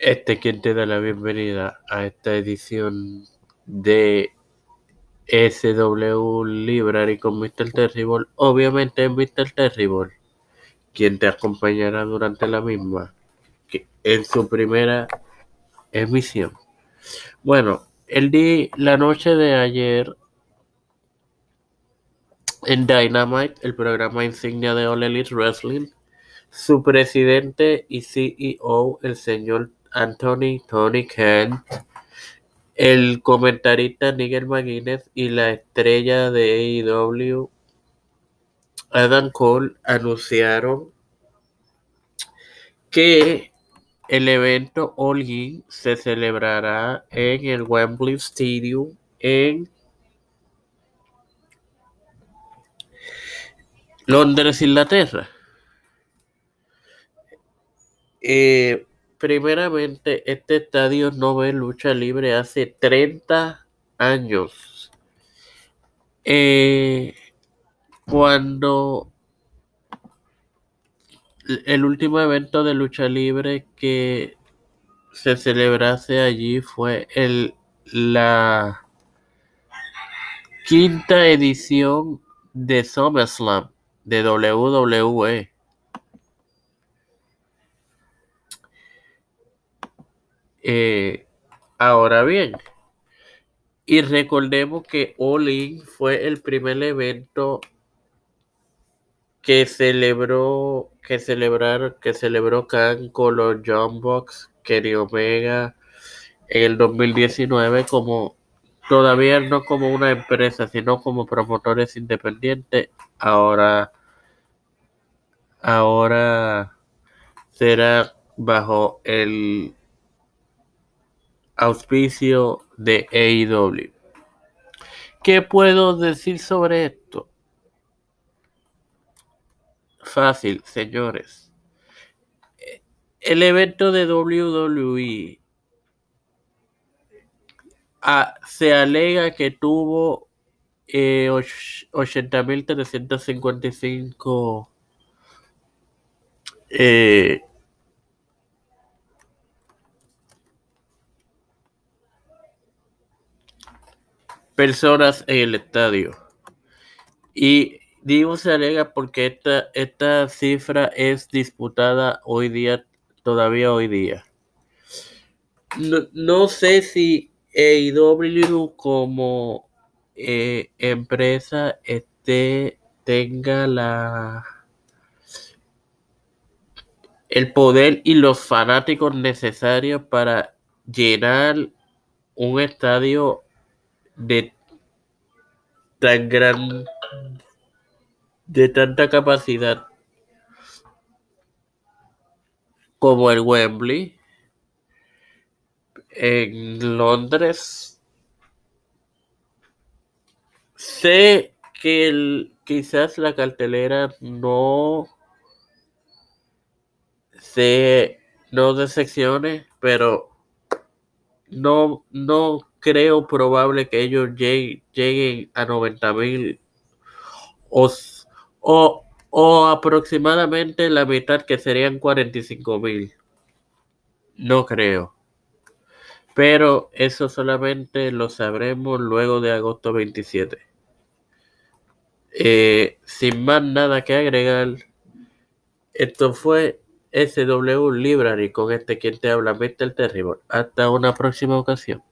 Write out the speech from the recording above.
Este quien te da la bienvenida a esta edición de SW Library con Mr. Terrible. Obviamente es Mr. Terrible quien te acompañará durante la misma que en su primera emisión. Bueno, el día, la noche de ayer en Dynamite, el programa insignia de All Elite Wrestling, su presidente y CEO, el señor Anthony Tony Khan, el comentarista Nigel McGuinness y la estrella de AEW, Adam Cole, anunciaron que el evento All se celebrará en el Wembley Stadium en Londres, Inglaterra. Eh, primeramente, este estadio no ve lucha libre hace 30 años. Eh, cuando el último evento de lucha libre que se celebrase allí fue el, la quinta edición de SummerSlam de WWE. Eh, ahora bien, y recordemos que In fue el primer evento que celebró que celebrar que celebró Khan con los John Box, Kenny Omega en el 2019 como todavía no como una empresa, sino como promotores independientes. Ahora ahora será bajo el auspicio de AEW. ¿Qué puedo decir sobre esto? Fácil, señores. El evento de WWE ah, se alega que tuvo eh, 80.355 eh, personas en el estadio. Y digo se alega porque esta, esta cifra es disputada hoy día, todavía hoy día. No, no sé si AEW como eh, empresa este, tenga la el poder y los fanáticos necesarios para llenar un estadio de tan gran de tanta capacidad como el Wembley en Londres sé que quizás la cartelera no se no de secciones pero no no creo probable que ellos lleguen, a 90 mil o, o, o, aproximadamente la mitad que serían 45 mil. No creo. Pero eso solamente lo sabremos luego de agosto 27. Eh, sin más nada que agregar, esto fue SW Library con este quien te habla, Mr. Terrible. Hasta una próxima ocasión.